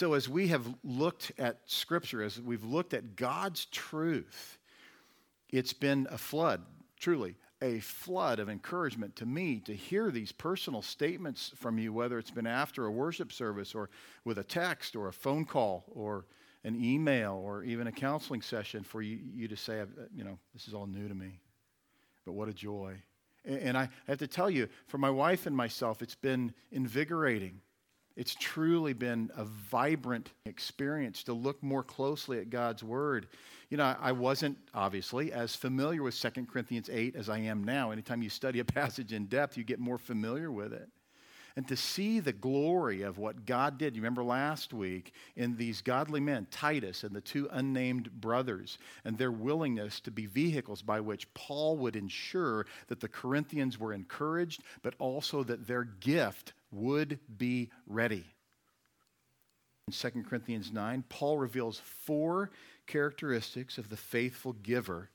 So, as we have looked at Scripture, as we've looked at God's truth, it's been a flood, truly, a flood of encouragement to me to hear these personal statements from you, whether it's been after a worship service or with a text or a phone call or an email or even a counseling session for you, you to say, uh, you know, this is all new to me. But what a joy. And I have to tell you, for my wife and myself, it's been invigorating. It's truly been a vibrant experience to look more closely at God's Word. You know, I wasn't obviously as familiar with 2 Corinthians 8 as I am now. Anytime you study a passage in depth, you get more familiar with it and to see the glory of what God did. You remember last week in these godly men, Titus and the two unnamed brothers, and their willingness to be vehicles by which Paul would ensure that the Corinthians were encouraged, but also that their gift would be ready. In 2 Corinthians 9, Paul reveals four characteristics of the faithful giver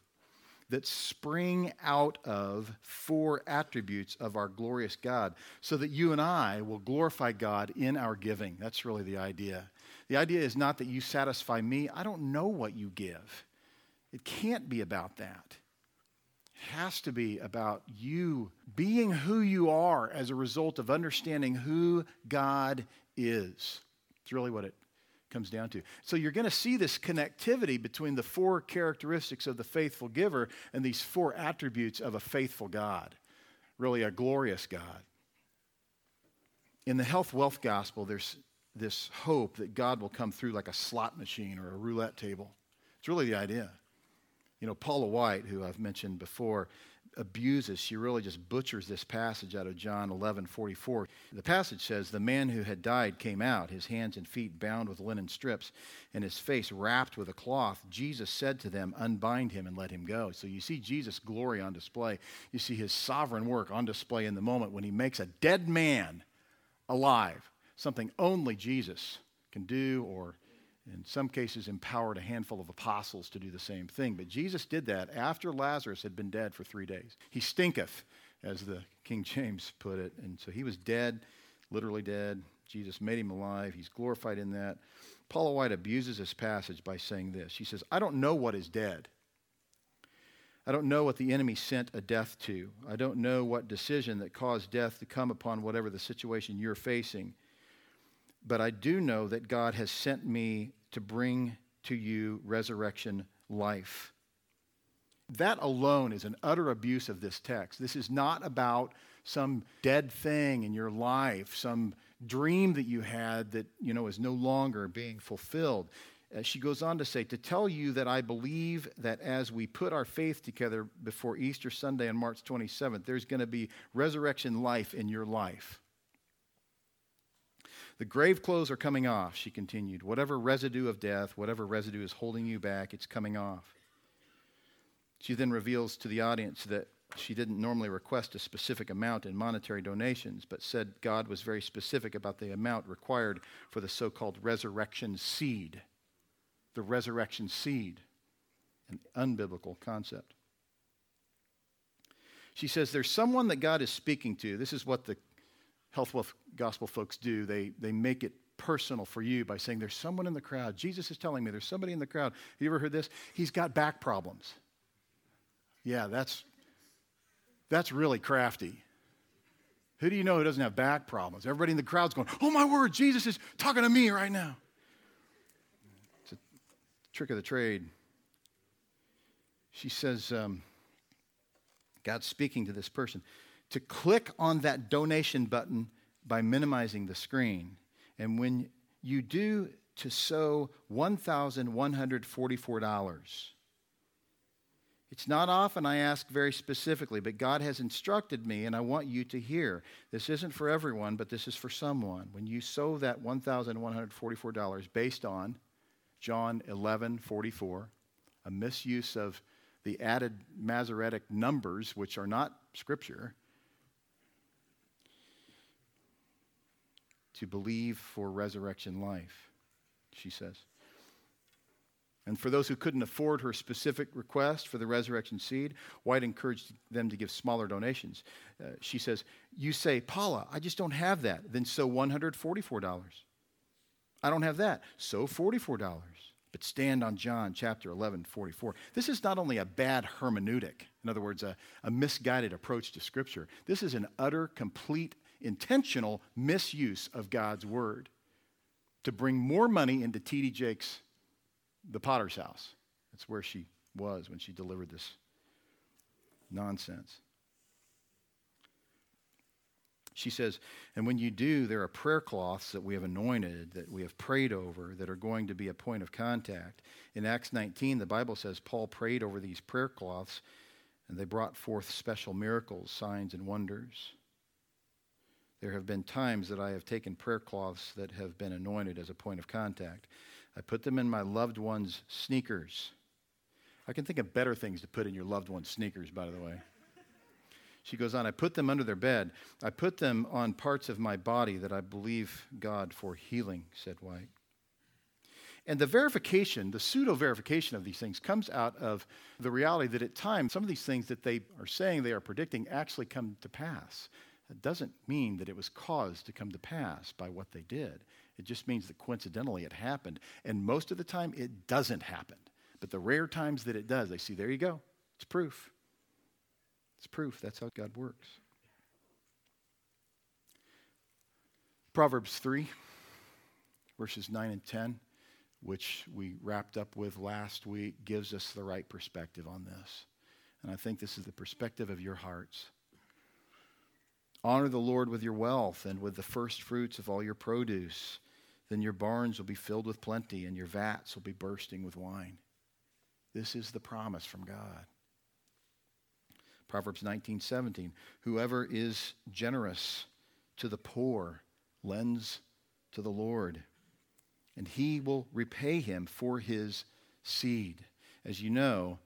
that spring out of four attributes of our glorious God so that you and I will glorify God in our giving. That's really the idea. The idea is not that you satisfy me. I don't know what you give. It can't be about that. Has to be about you being who you are as a result of understanding who God is. It's really what it comes down to. So you're going to see this connectivity between the four characteristics of the faithful giver and these four attributes of a faithful God, really a glorious God. In the health wealth gospel, there's this hope that God will come through like a slot machine or a roulette table. It's really the idea. You know, Paula White, who I've mentioned before, abuses, she really just butchers this passage out of John 11 44. The passage says, The man who had died came out, his hands and feet bound with linen strips, and his face wrapped with a cloth. Jesus said to them, Unbind him and let him go. So you see Jesus' glory on display. You see his sovereign work on display in the moment when he makes a dead man alive, something only Jesus can do or in some cases empowered a handful of apostles to do the same thing. But Jesus did that after Lazarus had been dead for three days. He stinketh, as the King James put it. And so he was dead, literally dead. Jesus made him alive. He's glorified in that. Paula White abuses this passage by saying this. She says, I don't know what is dead. I don't know what the enemy sent a death to. I don't know what decision that caused death to come upon whatever the situation you're facing but I do know that God has sent me to bring to you resurrection life. That alone is an utter abuse of this text. This is not about some dead thing in your life, some dream that you had that, you know, is no longer being fulfilled. Uh, she goes on to say, to tell you that I believe that as we put our faith together before Easter Sunday on March 27th, there's going to be resurrection life in your life. The grave clothes are coming off, she continued. Whatever residue of death, whatever residue is holding you back, it's coming off. She then reveals to the audience that she didn't normally request a specific amount in monetary donations, but said God was very specific about the amount required for the so called resurrection seed. The resurrection seed, an unbiblical concept. She says there's someone that God is speaking to. This is what the health wealth gospel folks do. They, they make it personal for you by saying, There's someone in the crowd. Jesus is telling me there's somebody in the crowd. Have you ever heard this? He's got back problems. Yeah, that's, that's really crafty. Who do you know who doesn't have back problems? Everybody in the crowd's going, Oh my word, Jesus is talking to me right now. It's a trick of the trade. She says, um, God's speaking to this person to click on that donation button by minimizing the screen. And when you do to sow $1,144, it's not often I ask very specifically, but God has instructed me, and I want you to hear. This isn't for everyone, but this is for someone. When you sow that $1,144 based on John 11 44, a misuse of the added Masoretic numbers, which are not scripture, to believe for resurrection life, she says. And for those who couldn't afford her specific request for the resurrection seed, White encouraged them to give smaller donations. Uh, she says, You say, Paula, I just don't have that. Then sow $144. I don't have that. Sow $44. But stand on John chapter 11, 44. This is not only a bad hermeneutic, in other words, a, a misguided approach to Scripture. This is an utter, complete, intentional misuse of God's word to bring more money into T.D. Jakes' the potter's house. That's where she was when she delivered this nonsense. She says, and when you do, there are prayer cloths that we have anointed, that we have prayed over, that are going to be a point of contact. In Acts 19, the Bible says Paul prayed over these prayer cloths, and they brought forth special miracles, signs, and wonders. There have been times that I have taken prayer cloths that have been anointed as a point of contact. I put them in my loved one's sneakers. I can think of better things to put in your loved one's sneakers, by the way. She goes on, I put them under their bed. I put them on parts of my body that I believe God for healing, said White. And the verification, the pseudo verification of these things comes out of the reality that at times some of these things that they are saying they are predicting actually come to pass. It doesn't mean that it was caused to come to pass by what they did. It just means that coincidentally it happened. And most of the time it doesn't happen. But the rare times that it does, they see, there you go. It's proof. It's proof. That's how God works. Proverbs 3, verses 9 and 10, which we wrapped up with last week, gives us the right perspective on this. And I think this is the perspective of your hearts. Honor the Lord with your wealth and with the first fruits of all your produce. Then your barns will be filled with plenty, and your vats will be bursting with wine. This is the promise from God. Proverbs 19, 17. Whoever is generous to the poor lends to the Lord, and he will repay him for his seed. As you know,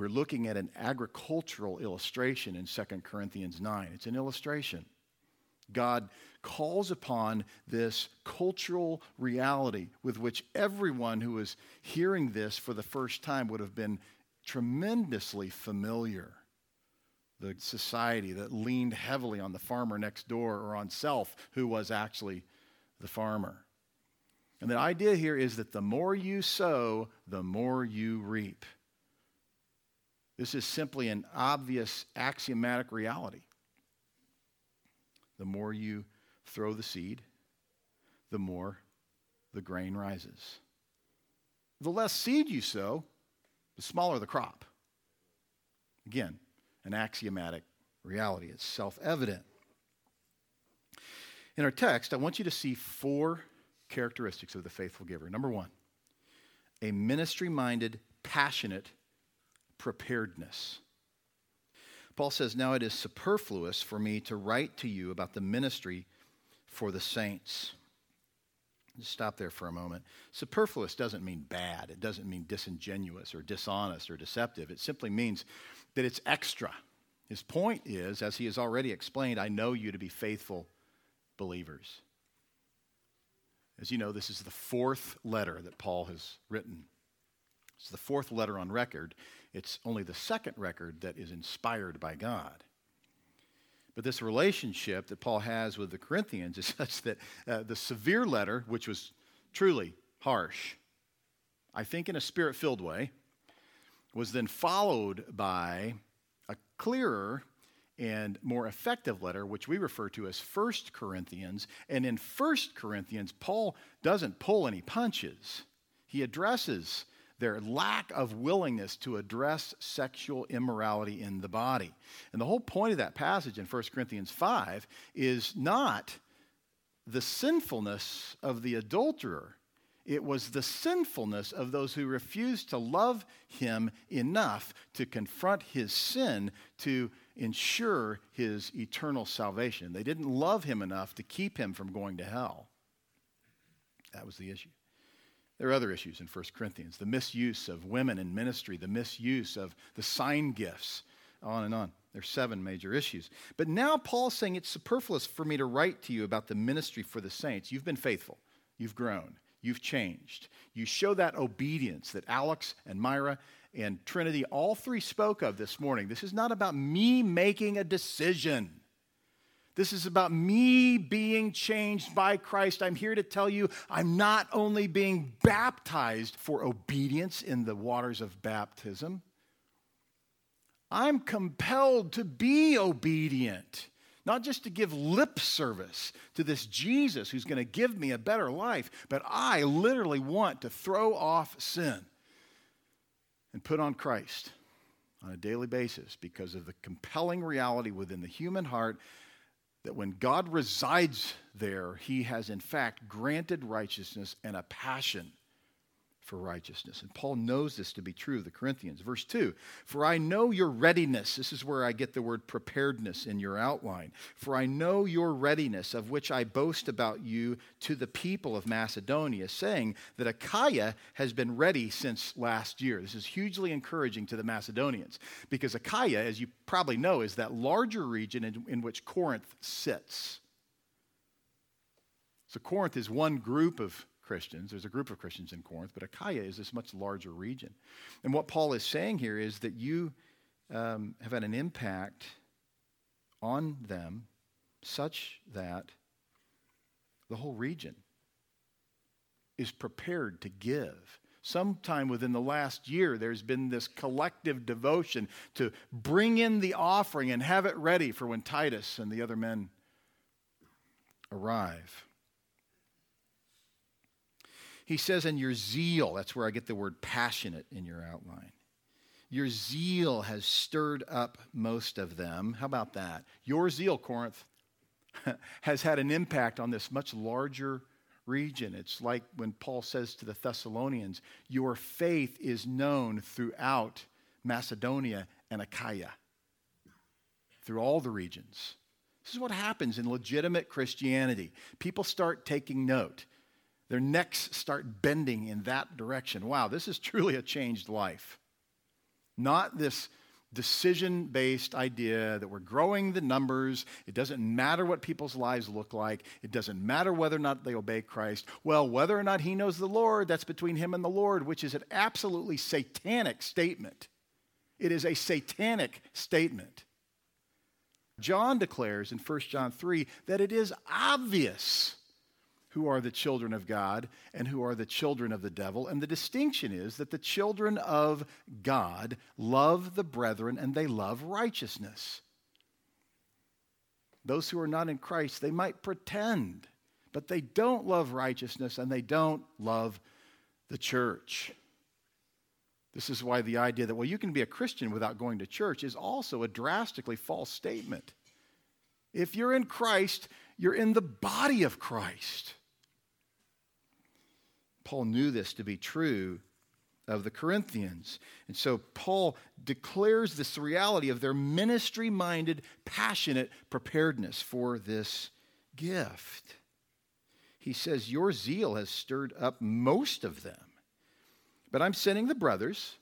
we're looking at an agricultural illustration in 2 Corinthians 9. It's an illustration. God calls upon this cultural reality with which everyone who is hearing this for the first time would have been tremendously familiar. The society that leaned heavily on the farmer next door or on self, who was actually the farmer. And the idea here is that the more you sow, the more you reap. This is simply an obvious axiomatic reality. The more you throw the seed, the more the grain rises. The less seed you sow, the smaller the crop. Again, an axiomatic reality. It's self evident. In our text, I want you to see four characteristics of the faithful giver. Number one, a ministry minded, passionate preparedness. Paul says, Now it is superfluous for me to write to you about the ministry for the saints. Just stop there for a moment. Superfluous doesn't mean bad, it doesn't mean disingenuous or dishonest or deceptive. It simply means that it's extra. His point is, as he has already explained, I know you to be faithful believers. As you know, this is the fourth letter that Paul has written. It's the fourth letter on record. It's only the second record that is inspired by God. But this relationship that Paul has with the Corinthians is such that uh, the severe letter, which was truly harsh, I think in a spirit filled way, was then followed by a clearer and more effective letter, which we refer to as First Corinthians. And in First Corinthians, Paul doesn't pull any punches. He addresses their lack of willingness to address sexual immorality in the body. And the whole point of that passage in 1 Corinthians 5 is not the sinfulness of the adulterer. It was the sinfulness of those who refused to love him enough to confront his sin to ensure his eternal salvation. They didn't love him enough to keep him from going to hell. That was the issue. There are other issues in 1 Corinthians the misuse of women in ministry, the misuse of the sign gifts, on and on. There are seven major issues. But now Paul's saying it's superfluous for me to write to you about the ministry for the saints. You've been faithful, you've grown, you've changed. You show that obedience that Alex and Myra and Trinity all three spoke of this morning. This is not about me making a decision. This is about me being changed by Christ. I'm here to tell you I'm not only being baptized for obedience in the waters of baptism, I'm compelled to be obedient. Not just to give lip service to this Jesus who's going to give me a better life, but I literally want to throw off sin and put on Christ on a daily basis because of the compelling reality within the human heart that when God resides there, he has in fact granted righteousness and a passion for righteousness. And Paul knows this to be true of the Corinthians. Verse 2 For I know your readiness. This is where I get the word preparedness in your outline. For I know your readiness, of which I boast about you to the people of Macedonia, saying that Achaia has been ready since last year. This is hugely encouraging to the Macedonians because Achaia, as you probably know, is that larger region in, in which Corinth sits. So Corinth is one group of Christians. There's a group of Christians in Corinth, but Achaia is this much larger region. And what Paul is saying here is that you um, have had an impact on them such that the whole region is prepared to give. Sometime within the last year, there's been this collective devotion to bring in the offering and have it ready for when Titus and the other men arrive. He says, and your zeal, that's where I get the word passionate in your outline. Your zeal has stirred up most of them. How about that? Your zeal, Corinth, has had an impact on this much larger region. It's like when Paul says to the Thessalonians, Your faith is known throughout Macedonia and Achaia, through all the regions. This is what happens in legitimate Christianity. People start taking note. Their necks start bending in that direction. Wow, this is truly a changed life. Not this decision based idea that we're growing the numbers. It doesn't matter what people's lives look like. It doesn't matter whether or not they obey Christ. Well, whether or not he knows the Lord, that's between him and the Lord, which is an absolutely satanic statement. It is a satanic statement. John declares in 1 John 3 that it is obvious who are the children of God and who are the children of the devil. And the distinction is that the children of God love the brethren and they love righteousness. Those who are not in Christ, they might pretend, but they don't love righteousness and they don't love the church. This is why the idea that, well, you can be a Christian without going to church is also a drastically false statement. If you're in Christ, you're in the body of Christ. Paul knew this to be true of the Corinthians. And so Paul declares this reality of their ministry minded, passionate preparedness for this gift. He says, Your zeal has stirred up most of them. But I'm sending the brothers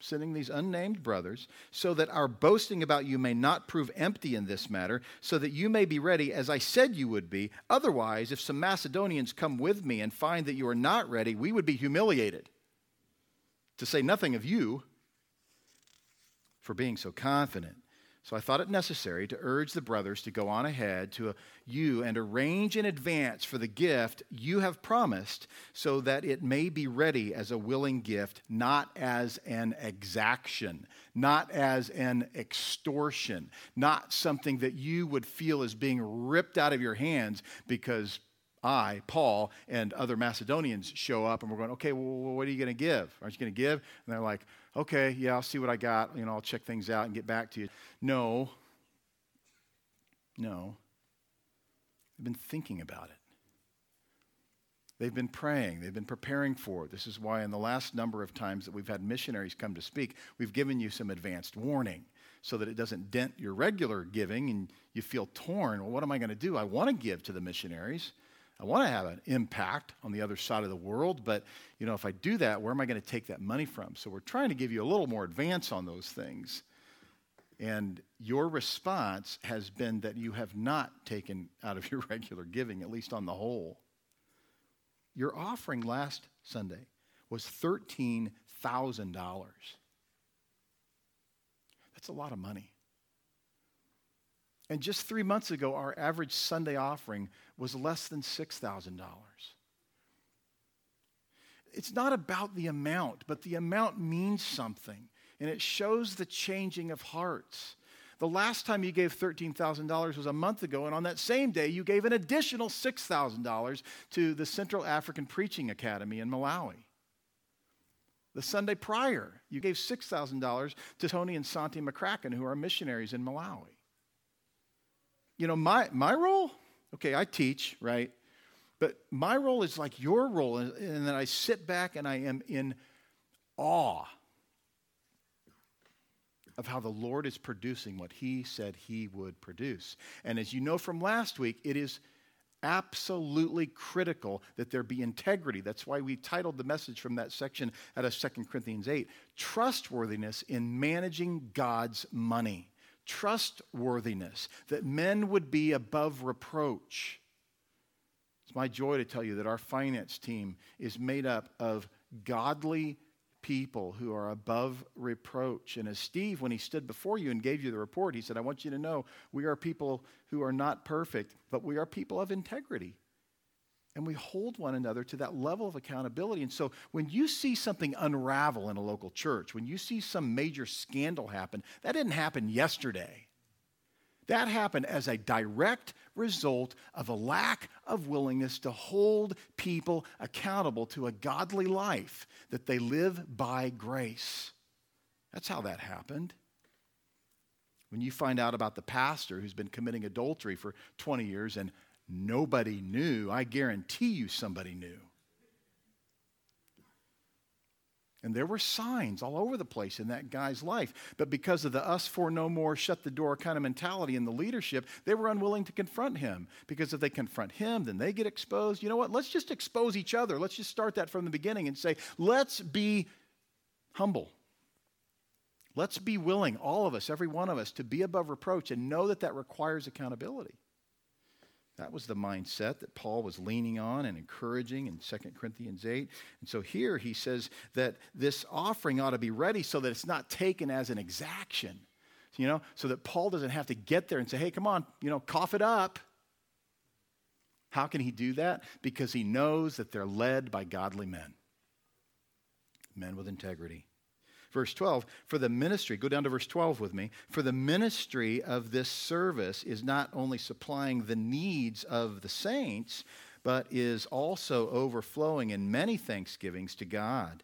sending these unnamed brothers, so that our boasting about you may not prove empty in this matter, so that you may be ready as I said you would be. Otherwise, if some Macedonians come with me and find that you are not ready, we would be humiliated, to say nothing of you for being so confident. So I thought it necessary to urge the brothers to go on ahead to uh, you and arrange in advance for the gift you have promised, so that it may be ready as a willing gift, not as an exaction, not as an extortion, not something that you would feel is being ripped out of your hands because I, Paul, and other Macedonians show up and we're going, okay, well, what are you going to give? Aren't you going to give? And they're like, okay, yeah, I'll see what I got. You know, I'll check things out and get back to you. No. No. They've been thinking about it. They've been praying. They've been preparing for it. This is why, in the last number of times that we've had missionaries come to speak, we've given you some advanced warning so that it doesn't dent your regular giving and you feel torn. Well, what am I going to do? I want to give to the missionaries. I want to have an impact on the other side of the world, but you know, if I do that, where am I going to take that money from? So we're trying to give you a little more advance on those things. And your response has been that you have not taken out of your regular giving, at least on the whole. Your offering last Sunday was $13,000. That's a lot of money. And just three months ago, our average Sunday offering was less than $6,000. It's not about the amount, but the amount means something, and it shows the changing of hearts. The last time you gave $13,000 was a month ago, and on that same day, you gave an additional $6,000 to the Central African Preaching Academy in Malawi. The Sunday prior, you gave $6,000 to Tony and Santi McCracken, who are missionaries in Malawi. You know, my, my role, okay, I teach, right? But my role is like your role, and, and then I sit back and I am in awe of how the Lord is producing what He said He would produce. And as you know from last week, it is absolutely critical that there be integrity. That's why we titled the message from that section out of 2 Corinthians 8 Trustworthiness in Managing God's Money. Trustworthiness, that men would be above reproach. It's my joy to tell you that our finance team is made up of godly people who are above reproach. And as Steve, when he stood before you and gave you the report, he said, I want you to know we are people who are not perfect, but we are people of integrity. And we hold one another to that level of accountability. And so when you see something unravel in a local church, when you see some major scandal happen, that didn't happen yesterday. That happened as a direct result of a lack of willingness to hold people accountable to a godly life that they live by grace. That's how that happened. When you find out about the pastor who's been committing adultery for 20 years and nobody knew, I guarantee you somebody knew. And there were signs all over the place in that guy's life. But because of the us four no more, shut the door kind of mentality in the leadership, they were unwilling to confront him. Because if they confront him, then they get exposed. You know what? Let's just expose each other. Let's just start that from the beginning and say, let's be humble. Let's be willing, all of us, every one of us, to be above reproach and know that that requires accountability. That was the mindset that Paul was leaning on and encouraging in 2 Corinthians 8. And so here he says that this offering ought to be ready so that it's not taken as an exaction, you know, so that Paul doesn't have to get there and say, hey, come on, you know, cough it up. How can he do that? Because he knows that they're led by godly men, men with integrity. Verse 12, for the ministry, go down to verse 12 with me. For the ministry of this service is not only supplying the needs of the saints, but is also overflowing in many thanksgivings to God.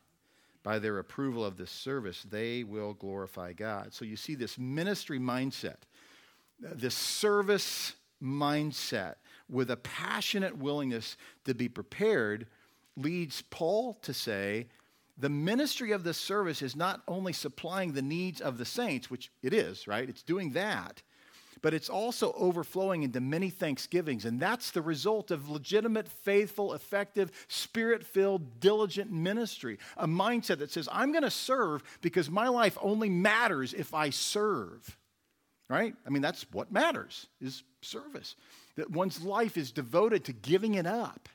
By their approval of this service, they will glorify God. So you see this ministry mindset, this service mindset with a passionate willingness to be prepared leads Paul to say, the ministry of this service is not only supplying the needs of the saints, which it is, right? It's doing that, but it's also overflowing into many thanksgivings. And that's the result of legitimate, faithful, effective, spirit filled, diligent ministry. A mindset that says, I'm going to serve because my life only matters if I serve, right? I mean, that's what matters is service. That one's life is devoted to giving it up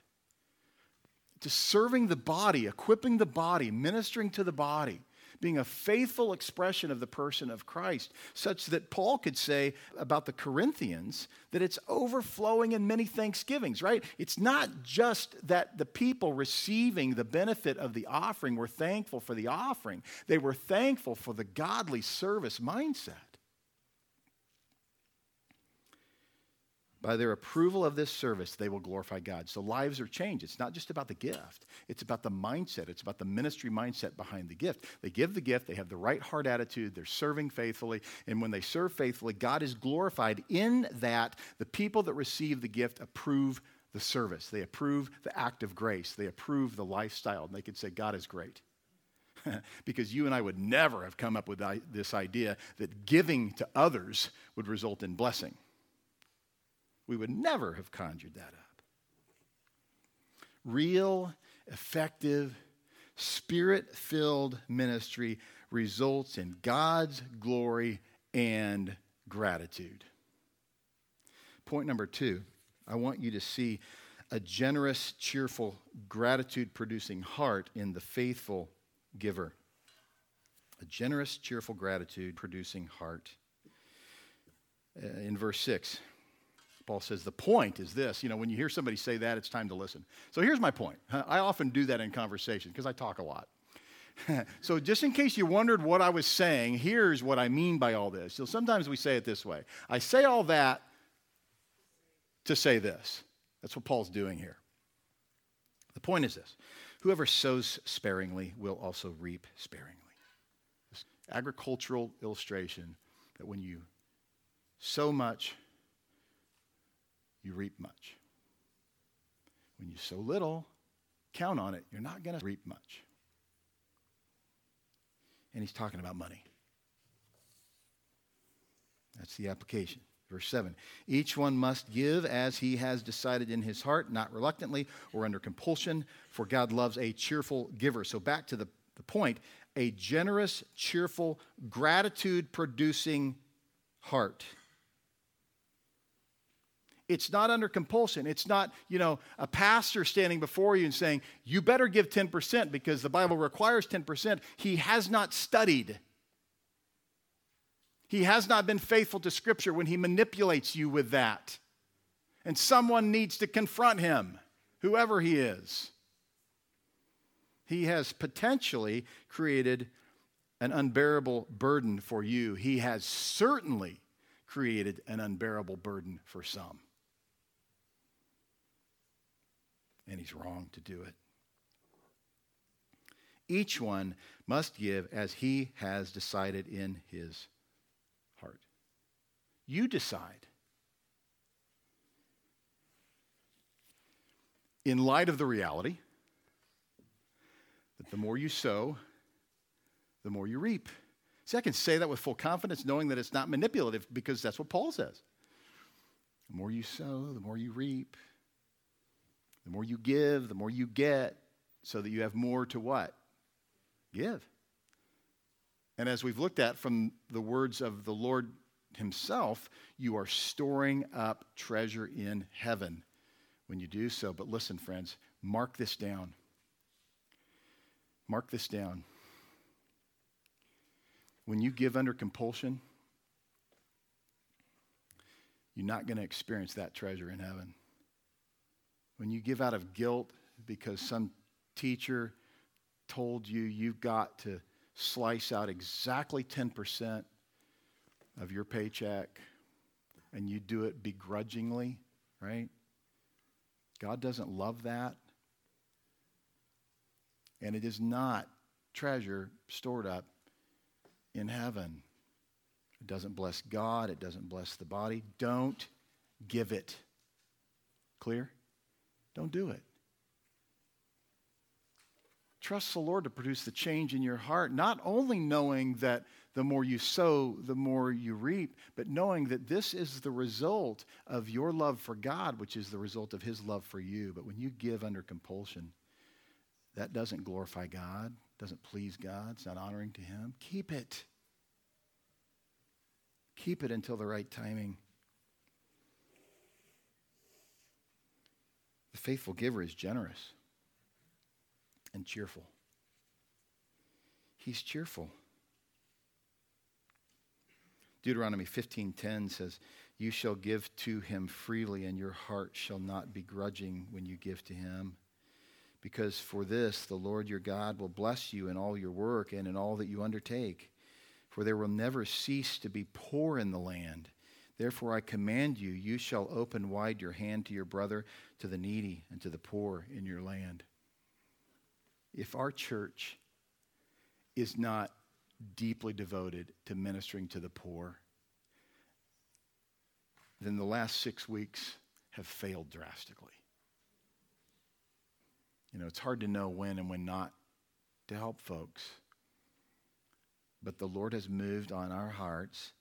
to serving the body, equipping the body, ministering to the body, being a faithful expression of the person of Christ, such that Paul could say about the Corinthians that it's overflowing in many thanksgivings, right? It's not just that the people receiving the benefit of the offering were thankful for the offering, they were thankful for the godly service mindset. By their approval of this service, they will glorify God. So lives are changed. It's not just about the gift, it's about the mindset. It's about the ministry mindset behind the gift. They give the gift, they have the right heart attitude, they're serving faithfully. And when they serve faithfully, God is glorified in that the people that receive the gift approve the service. They approve the act of grace, they approve the lifestyle. And they can say, God is great. because you and I would never have come up with this idea that giving to others would result in blessing. We would never have conjured that up. Real, effective, spirit filled ministry results in God's glory and gratitude. Point number two I want you to see a generous, cheerful, gratitude producing heart in the faithful giver. A generous, cheerful, gratitude producing heart. uh, in verse 6. Paul says, The point is this. You know, when you hear somebody say that, it's time to listen. So here's my point. I often do that in conversation because I talk a lot. so, just in case you wondered what I was saying, here's what I mean by all this. So, sometimes we say it this way I say all that to say this. That's what Paul's doing here. The point is this whoever sows sparingly will also reap sparingly. This agricultural illustration that when you sow much, you reap much. When you sow little, count on it, you're not going to reap much. And he's talking about money. That's the application. Verse 7 Each one must give as he has decided in his heart, not reluctantly or under compulsion, for God loves a cheerful giver. So, back to the, the point a generous, cheerful, gratitude producing heart. It's not under compulsion. It's not, you know, a pastor standing before you and saying, you better give 10% because the Bible requires 10%. He has not studied. He has not been faithful to Scripture when he manipulates you with that. And someone needs to confront him, whoever he is. He has potentially created an unbearable burden for you. He has certainly created an unbearable burden for some. And he's wrong to do it. Each one must give as he has decided in his heart. You decide. In light of the reality that the more you sow, the more you reap. See, I can say that with full confidence, knowing that it's not manipulative because that's what Paul says. The more you sow, the more you reap. The more you give, the more you get, so that you have more to what? Give. And as we've looked at from the words of the Lord Himself, you are storing up treasure in heaven when you do so. But listen, friends, mark this down. Mark this down. When you give under compulsion, you're not going to experience that treasure in heaven when you give out of guilt because some teacher told you you've got to slice out exactly 10% of your paycheck and you do it begrudgingly, right? God doesn't love that. And it is not treasure stored up in heaven. It doesn't bless God, it doesn't bless the body. Don't give it. Clear? Don't do it. Trust the Lord to produce the change in your heart, not only knowing that the more you sow, the more you reap, but knowing that this is the result of your love for God, which is the result of His love for you. But when you give under compulsion, that doesn't glorify God, doesn't please God, it's not honoring to Him. Keep it. Keep it until the right timing. The faithful giver is generous and cheerful. He's cheerful. Deuteronomy 15:10 says, "You shall give to him freely and your heart shall not be grudging when you give to him, because for this the Lord your God will bless you in all your work and in all that you undertake, for there will never cease to be poor in the land." Therefore, I command you, you shall open wide your hand to your brother, to the needy, and to the poor in your land. If our church is not deeply devoted to ministering to the poor, then the last six weeks have failed drastically. You know, it's hard to know when and when not to help folks. But the Lord has moved on our hearts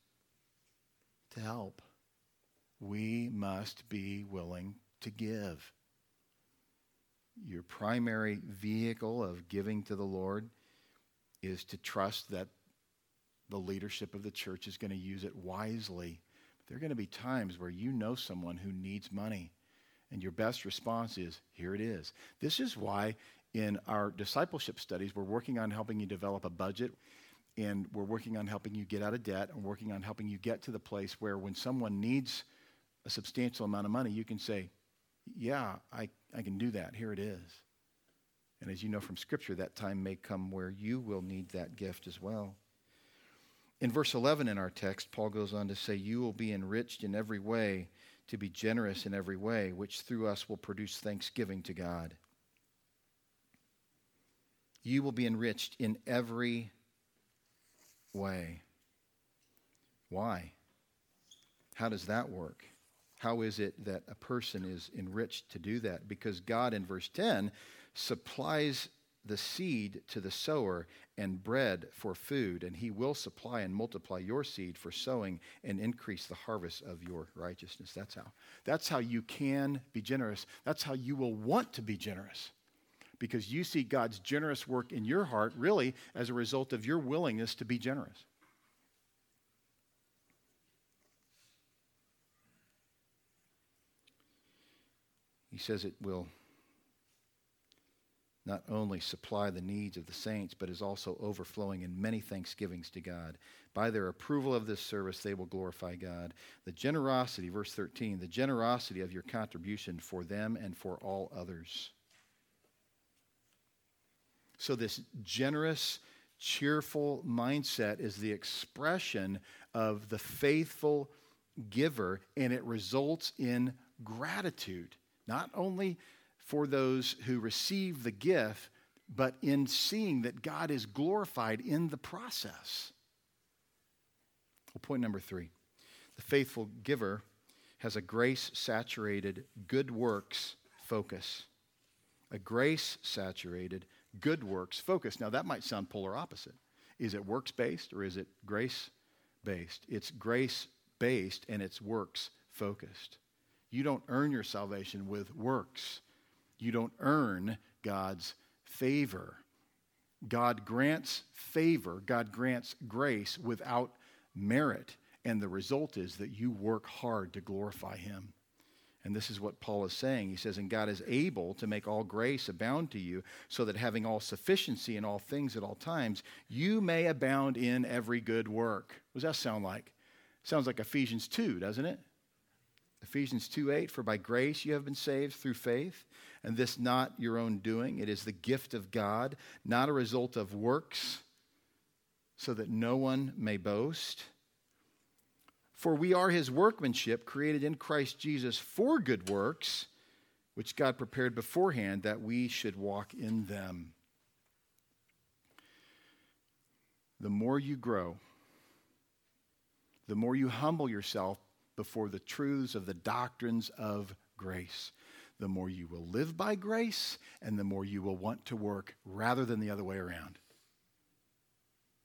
to help. We must be willing to give. Your primary vehicle of giving to the Lord is to trust that the leadership of the church is going to use it wisely. There are going to be times where you know someone who needs money, and your best response is, Here it is. This is why in our discipleship studies, we're working on helping you develop a budget and we're working on helping you get out of debt and working on helping you get to the place where when someone needs a substantial amount of money, you can say, Yeah, I, I can do that. Here it is. And as you know from Scripture, that time may come where you will need that gift as well. In verse 11 in our text, Paul goes on to say, You will be enriched in every way, to be generous in every way, which through us will produce thanksgiving to God. You will be enriched in every way. Why? How does that work? How is it that a person is enriched to do that? Because God, in verse 10, supplies the seed to the sower and bread for food, and he will supply and multiply your seed for sowing and increase the harvest of your righteousness. That's how. That's how you can be generous. That's how you will want to be generous. Because you see God's generous work in your heart really as a result of your willingness to be generous. He says it will not only supply the needs of the saints, but is also overflowing in many thanksgivings to God. By their approval of this service, they will glorify God. The generosity, verse 13, the generosity of your contribution for them and for all others. So, this generous, cheerful mindset is the expression of the faithful giver, and it results in gratitude. Not only for those who receive the gift, but in seeing that God is glorified in the process. Well, point number three the faithful giver has a grace saturated good works focus. A grace saturated good works focused. Now, that might sound polar opposite. Is it works based or is it grace based? It's grace based and it's works focused. You don't earn your salvation with works. You don't earn God's favor. God grants favor, God grants grace without merit. And the result is that you work hard to glorify Him. And this is what Paul is saying. He says, And God is able to make all grace abound to you, so that having all sufficiency in all things at all times, you may abound in every good work. What does that sound like? Sounds like Ephesians 2, doesn't it? Ephesians 2 8, for by grace you have been saved through faith, and this not your own doing. It is the gift of God, not a result of works, so that no one may boast. For we are his workmanship, created in Christ Jesus for good works, which God prepared beforehand that we should walk in them. The more you grow, the more you humble yourself before the truths of the doctrines of grace. The more you will live by grace, and the more you will want to work rather than the other way around.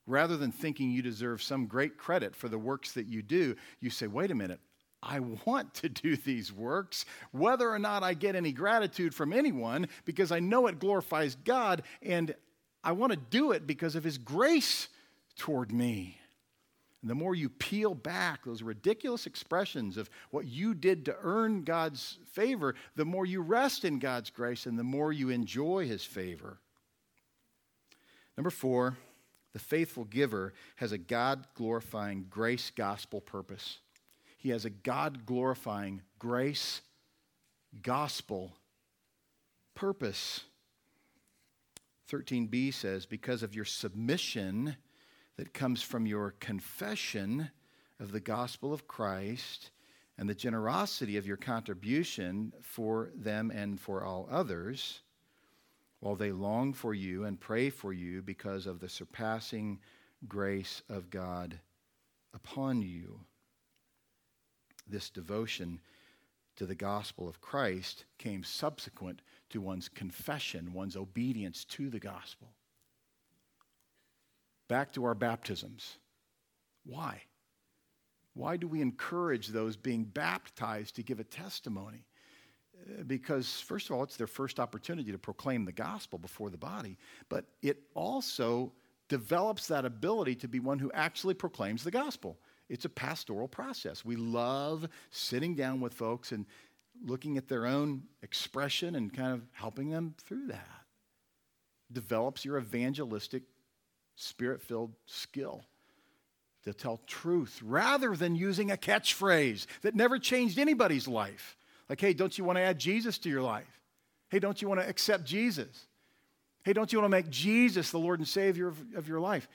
Rather than thinking you deserve some great credit for the works that you do, you say, wait a minute, I want to do these works, whether or not I get any gratitude from anyone, because I know it glorifies God, and I want to do it because of His grace toward me. And the more you peel back those ridiculous expressions of what you did to earn God's favor, the more you rest in God's grace and the more you enjoy his favor. Number four, the faithful giver has a God glorifying grace gospel purpose. He has a God glorifying grace gospel purpose. 13b says, Because of your submission that comes from your confession of the gospel of Christ and the generosity of your contribution for them and for all others, while they long for you and pray for you because of the surpassing grace of God upon you. This devotion to the gospel of Christ came subsequent to one's confession, one's obedience to the gospel back to our baptisms. Why? Why do we encourage those being baptized to give a testimony? Because, first of all, it's their first opportunity to proclaim the gospel before the body, but it also develops that ability to be one who actually proclaims the gospel. It's a pastoral process. We love sitting down with folks and looking at their own expression and kind of helping them through that. Develops your evangelistic spirit filled skill to tell truth rather than using a catchphrase that never changed anybody's life. Like, hey, don't you want to add Jesus to your life? Hey, don't you want to accept Jesus? Hey, don't you want to make Jesus the Lord and Savior of, of your life?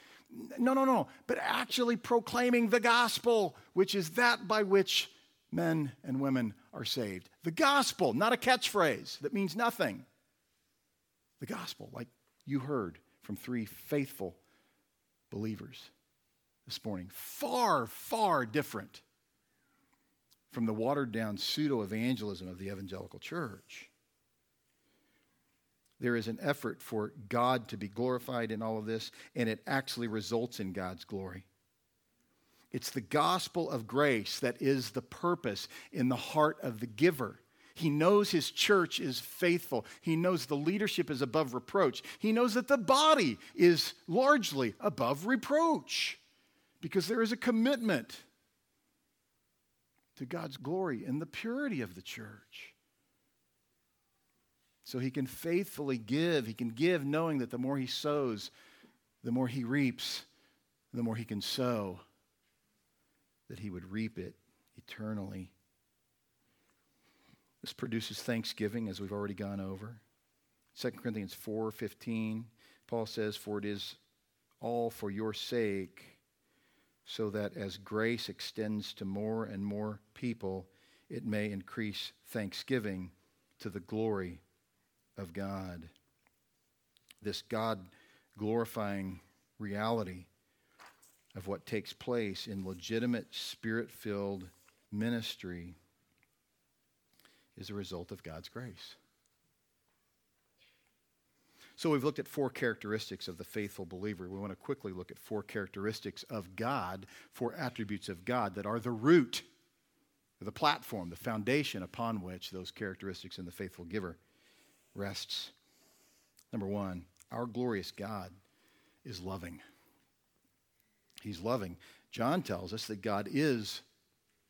No, no, no. But actually proclaiming the gospel, which is that by which men and women are saved. The gospel, not a catchphrase that means nothing. The gospel, like you heard from three faithful believers this morning. Far, far different from the watered down pseudo evangelism of the evangelical church. There is an effort for God to be glorified in all of this, and it actually results in God's glory. It's the gospel of grace that is the purpose in the heart of the giver. He knows his church is faithful. He knows the leadership is above reproach. He knows that the body is largely above reproach because there is a commitment to God's glory and the purity of the church. So he can faithfully give. He can give knowing that the more he sows, the more he reaps, the more he can sow, that he would reap it eternally. This produces thanksgiving, as we've already gone over. 2 Corinthians 4:15, Paul says, "For it is all for your sake, so that as grace extends to more and more people, it may increase thanksgiving to the glory of God. This God glorifying reality of what takes place in legitimate spirit filled ministry is a result of God's grace. So we've looked at four characteristics of the faithful believer. We want to quickly look at four characteristics of God, four attributes of God that are the root, the platform, the foundation upon which those characteristics in the faithful giver rests. Number one, our glorious God is loving. He's loving. John tells us that God is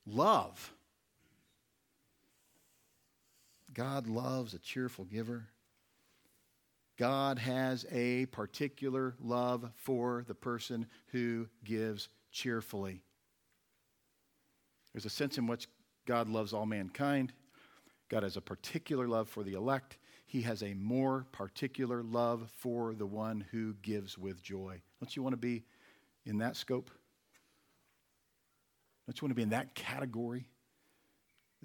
love. God loves a cheerful giver. God has a particular love for the person who gives cheerfully. There's a sense in which God loves all mankind. God has a particular love for the elect he has a more particular love for the one who gives with joy. Don't you want to be in that scope? Don't you want to be in that category?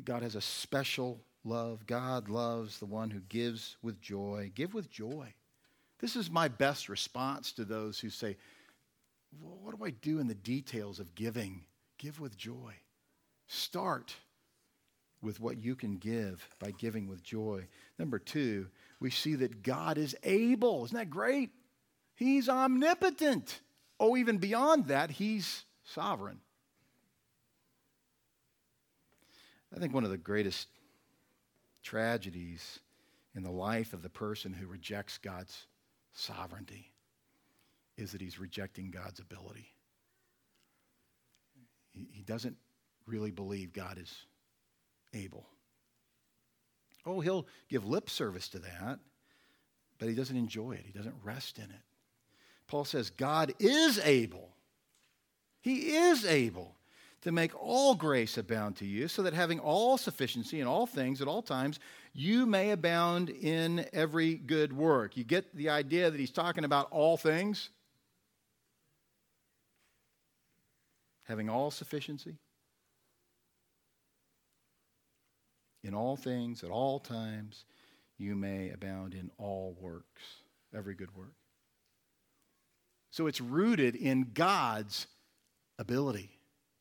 God has a special love. God loves the one who gives with joy. Give with joy. This is my best response to those who say, well, What do I do in the details of giving? Give with joy. Start with what you can give by giving with joy. Number two, we see that God is able. Isn't that great? He's omnipotent. Oh, even beyond that, He's sovereign. I think one of the greatest tragedies in the life of the person who rejects God's sovereignty is that he's rejecting God's ability. He, he doesn't really believe God is able. Oh, he'll give lip service to that, but he doesn't enjoy it. He doesn't rest in it. Paul says God is able. He is able to make all grace abound to you, so that having all sufficiency in all things at all times, you may abound in every good work. You get the idea that he's talking about all things? Having all sufficiency? in all things, at all times, you may abound in all works, every good work. So it's rooted in God's ability.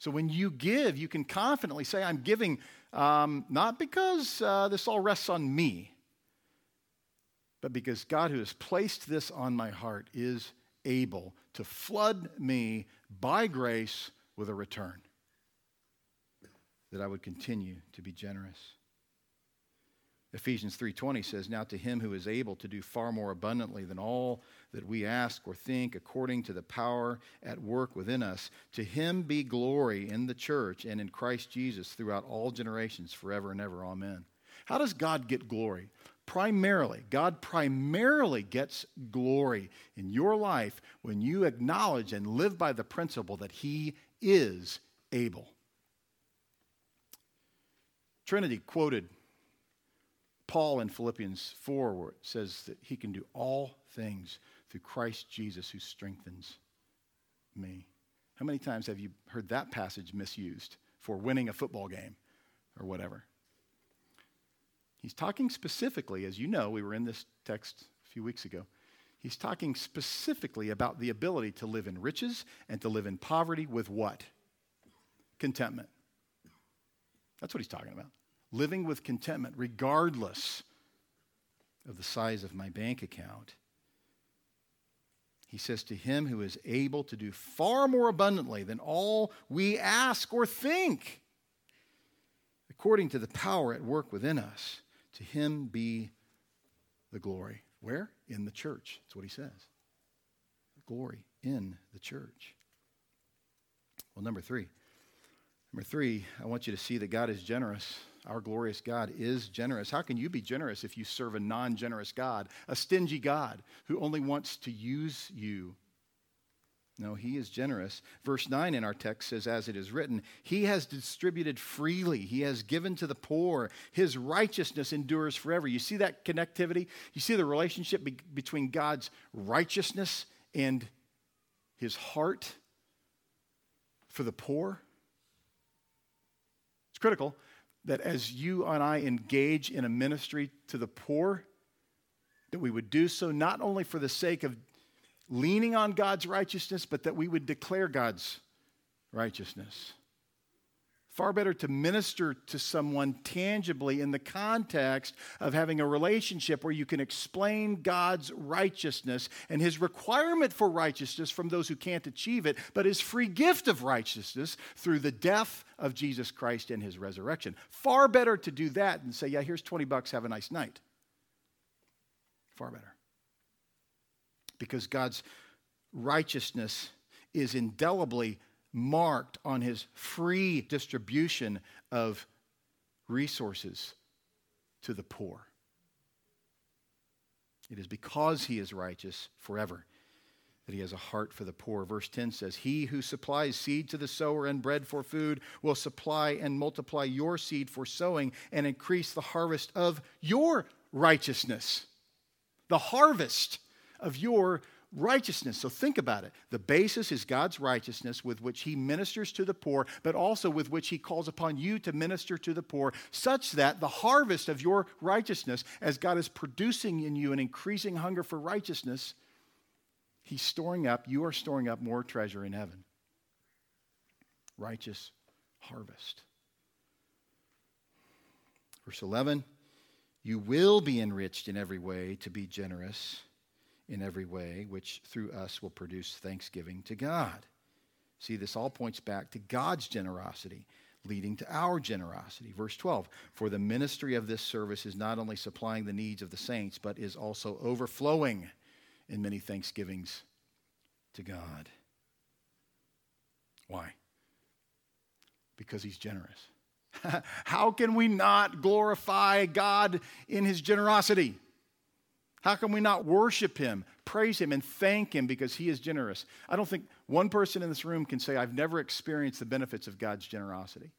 So when you give, you can confidently say, I'm giving um, not because uh, this all rests on me, but because God, who has placed this on my heart, is able to flood me by grace with a return, that I would continue to be generous. Ephesians 3:20 says, "Now to him who is able to do far more abundantly than all that we ask or think according to the power at work within us, to him be glory in the church and in Christ Jesus throughout all generations forever and ever. Amen." How does God get glory? primarily, God primarily gets glory in your life when you acknowledge and live by the principle that He is able. Trinity quoted Paul in Philippians 4, says that he can do all things through Christ Jesus who strengthens me. How many times have you heard that passage misused for winning a football game or whatever? He's talking specifically, as you know, we were in this text a few weeks ago. He's talking specifically about the ability to live in riches and to live in poverty with what? Contentment. That's what he's talking about. Living with contentment, regardless of the size of my bank account. He says, To him who is able to do far more abundantly than all we ask or think, according to the power at work within us, to him be the glory. Where? In the church. That's what he says. Glory in the church. Well, number three. Number three, I want you to see that God is generous. Our glorious God is generous. How can you be generous if you serve a non generous God, a stingy God who only wants to use you? No, he is generous. Verse 9 in our text says, As it is written, He has distributed freely, He has given to the poor, His righteousness endures forever. You see that connectivity? You see the relationship be- between God's righteousness and His heart for the poor? It's critical that as you and I engage in a ministry to the poor, that we would do so not only for the sake of leaning on God's righteousness, but that we would declare God's righteousness. Far better to minister to someone tangibly in the context of having a relationship where you can explain God's righteousness and his requirement for righteousness from those who can't achieve it, but his free gift of righteousness through the death of Jesus Christ and his resurrection. Far better to do that and say, yeah, here's 20 bucks, have a nice night. Far better. Because God's righteousness is indelibly marked on his free distribution of resources to the poor. It is because he is righteous forever that he has a heart for the poor. Verse 10 says, He who supplies seed to the sower and bread for food will supply and multiply your seed for sowing and increase the harvest of your righteousness. The harvest of your righteousness. So think about it. The basis is God's righteousness with which he ministers to the poor, but also with which he calls upon you to minister to the poor, such that the harvest of your righteousness, as God is producing in you an increasing hunger for righteousness, he's storing up, you are storing up more treasure in heaven. Righteous harvest. Verse 11, you will be enriched in every way to be generous in every way, which through us will produce thanksgiving to God. See, this all points back to God's generosity, leading to our generosity. Verse 12 For the ministry of this service is not only supplying the needs of the saints, but is also overflowing in many thanksgivings to God. Why? Because he's generous. How can we not glorify God in his generosity? How can we not worship him, praise him, and thank him because he is generous? I don't think one person in this room can say, I've never experienced the benefits of God's generosity.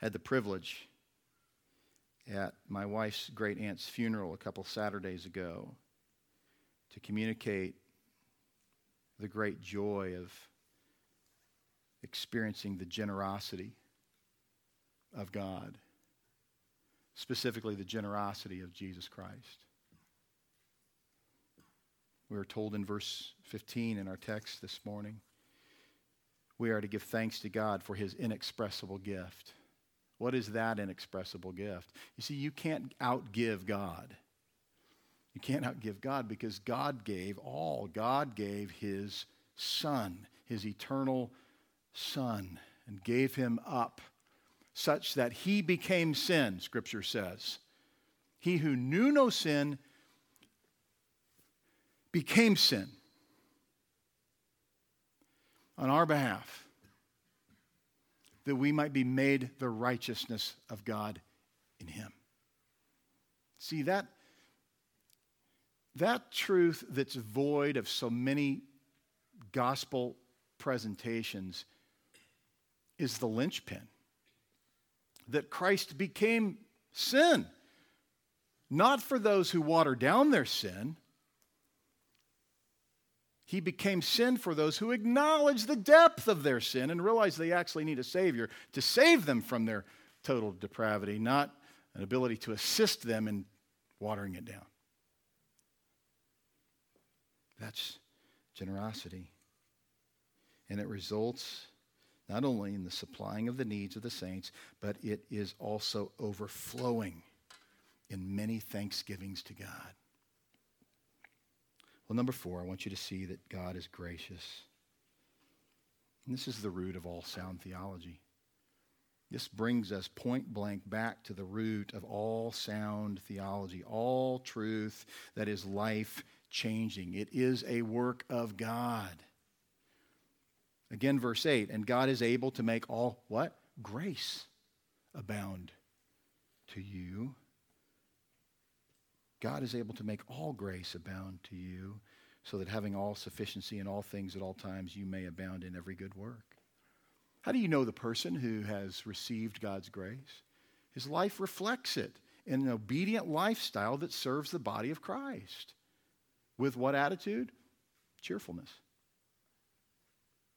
I had the privilege at my wife's great aunt's funeral a couple Saturdays ago to communicate the great joy of experiencing the generosity of God specifically the generosity of Jesus Christ. We are told in verse 15 in our text this morning, we are to give thanks to God for his inexpressible gift. What is that inexpressible gift? You see, you can't outgive God. You can't outgive God because God gave all. God gave his Son, his eternal Son, and gave him up such that he became sin, Scripture says. He who knew no sin became sin on our behalf, that we might be made the righteousness of God in Him. See, that, that truth that's void of so many gospel presentations is the linchpin that Christ became sin, not for those who water down their sin. He became sin for those who acknowledge the depth of their sin and realize they actually need a Savior to save them from their total depravity, not an ability to assist them in watering it down. That's generosity. And it results not only in the supplying of the needs of the saints, but it is also overflowing in many thanksgivings to God. Well, number four, I want you to see that God is gracious. And this is the root of all sound theology. This brings us point blank back to the root of all sound theology, all truth that is life changing. It is a work of God. Again, verse 8, and God is able to make all what? Grace abound to you. God is able to make all grace abound to you, so that having all sufficiency in all things at all times, you may abound in every good work. How do you know the person who has received God's grace? His life reflects it in an obedient lifestyle that serves the body of Christ. With what attitude? Cheerfulness.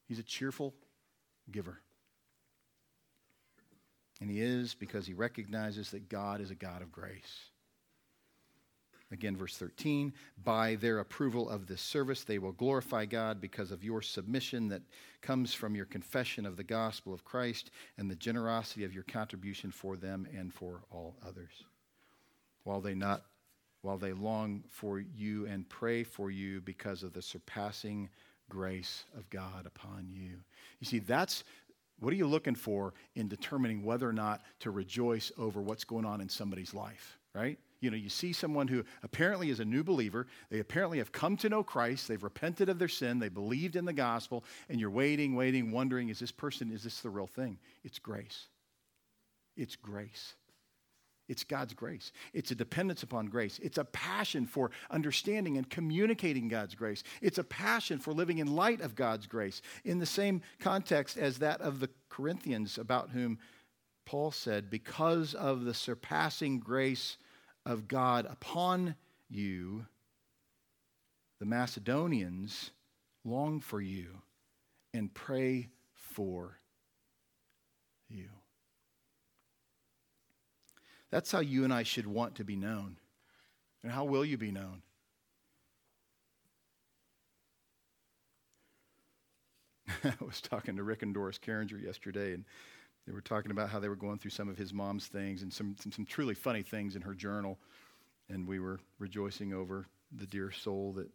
He's a cheerful giver. And he is because he recognizes that God is a God of grace. Again, verse 13 by their approval of this service, they will glorify God because of your submission that comes from your confession of the gospel of Christ and the generosity of your contribution for them and for all others. While they not while they long for you and pray for you because of the surpassing grace of God upon you. You see, that's what are you looking for in determining whether or not to rejoice over what's going on in somebody's life, right? You know, you see someone who apparently is a new believer. They apparently have come to know Christ. They've repented of their sin. They believed in the gospel. And you're waiting, waiting, wondering, is this person, is this the real thing? It's grace. It's grace. It's God's grace. It's a dependence upon grace. It's a passion for understanding and communicating God's grace. It's a passion for living in light of God's grace in the same context as that of the Corinthians, about whom Paul said, Because of the surpassing grace of God upon you, the Macedonians long for you and pray for you. That's how you and I should want to be known. And how will you be known? I was talking to Rick and Doris Carringer yesterday, and they were talking about how they were going through some of his mom's things and some, some, some truly funny things in her journal. And we were rejoicing over the dear soul that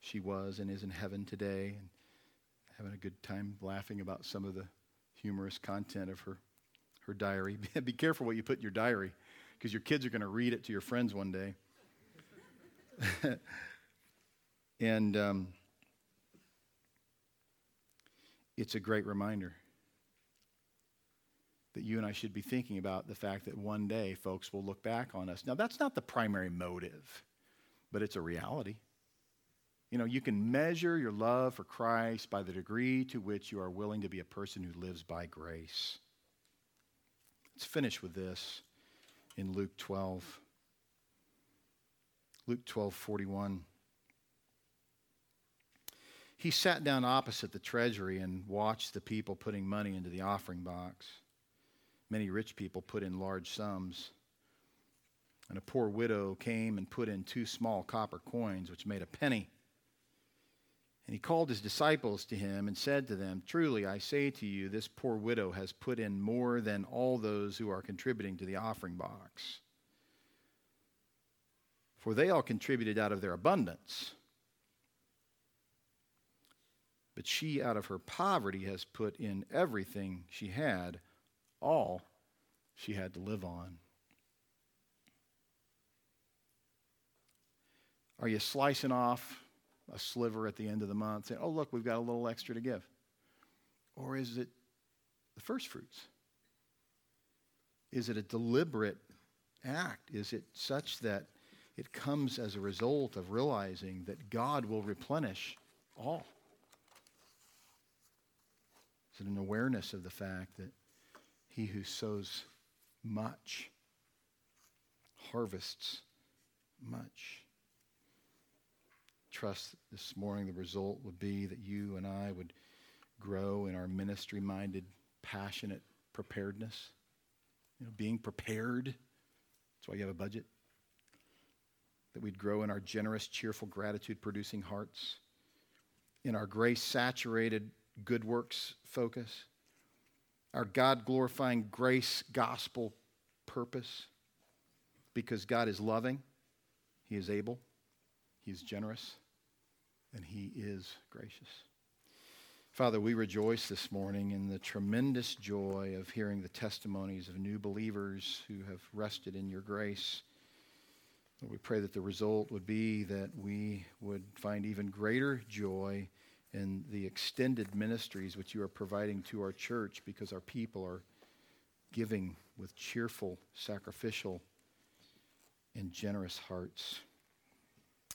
she was and is in heaven today, and having a good time laughing about some of the humorous content of her, her diary. Be careful what you put in your diary because your kids are going to read it to your friends one day. and um, it's a great reminder that you and I should be thinking about the fact that one day folks will look back on us. Now, that's not the primary motive, but it's a reality. You know, you can measure your love for Christ by the degree to which you are willing to be a person who lives by grace. Let's finish with this in Luke 12. Luke 12, 41. He sat down opposite the treasury and watched the people putting money into the offering box. Many rich people put in large sums. And a poor widow came and put in two small copper coins, which made a penny. And he called his disciples to him and said to them, Truly, I say to you, this poor widow has put in more than all those who are contributing to the offering box. For they all contributed out of their abundance. But she, out of her poverty, has put in everything she had, all she had to live on. Are you slicing off a sliver at the end of the month, saying, oh, look, we've got a little extra to give? Or is it the first fruits? Is it a deliberate act? Is it such that it comes as a result of realizing that God will replenish all? Is it an awareness of the fact that he who sows much harvests much? Trust this morning the result would be that you and I would grow in our ministry minded, passionate preparedness. You know, being prepared. That's why you have a budget. That we'd grow in our generous, cheerful, gratitude producing hearts, in our grace saturated, good works focus, our God glorifying grace gospel purpose, because God is loving, He is able, He is generous, and He is gracious. Father, we rejoice this morning in the tremendous joy of hearing the testimonies of new believers who have rested in your grace. We pray that the result would be that we would find even greater joy in the extended ministries which you are providing to our church because our people are giving with cheerful, sacrificial, and generous hearts.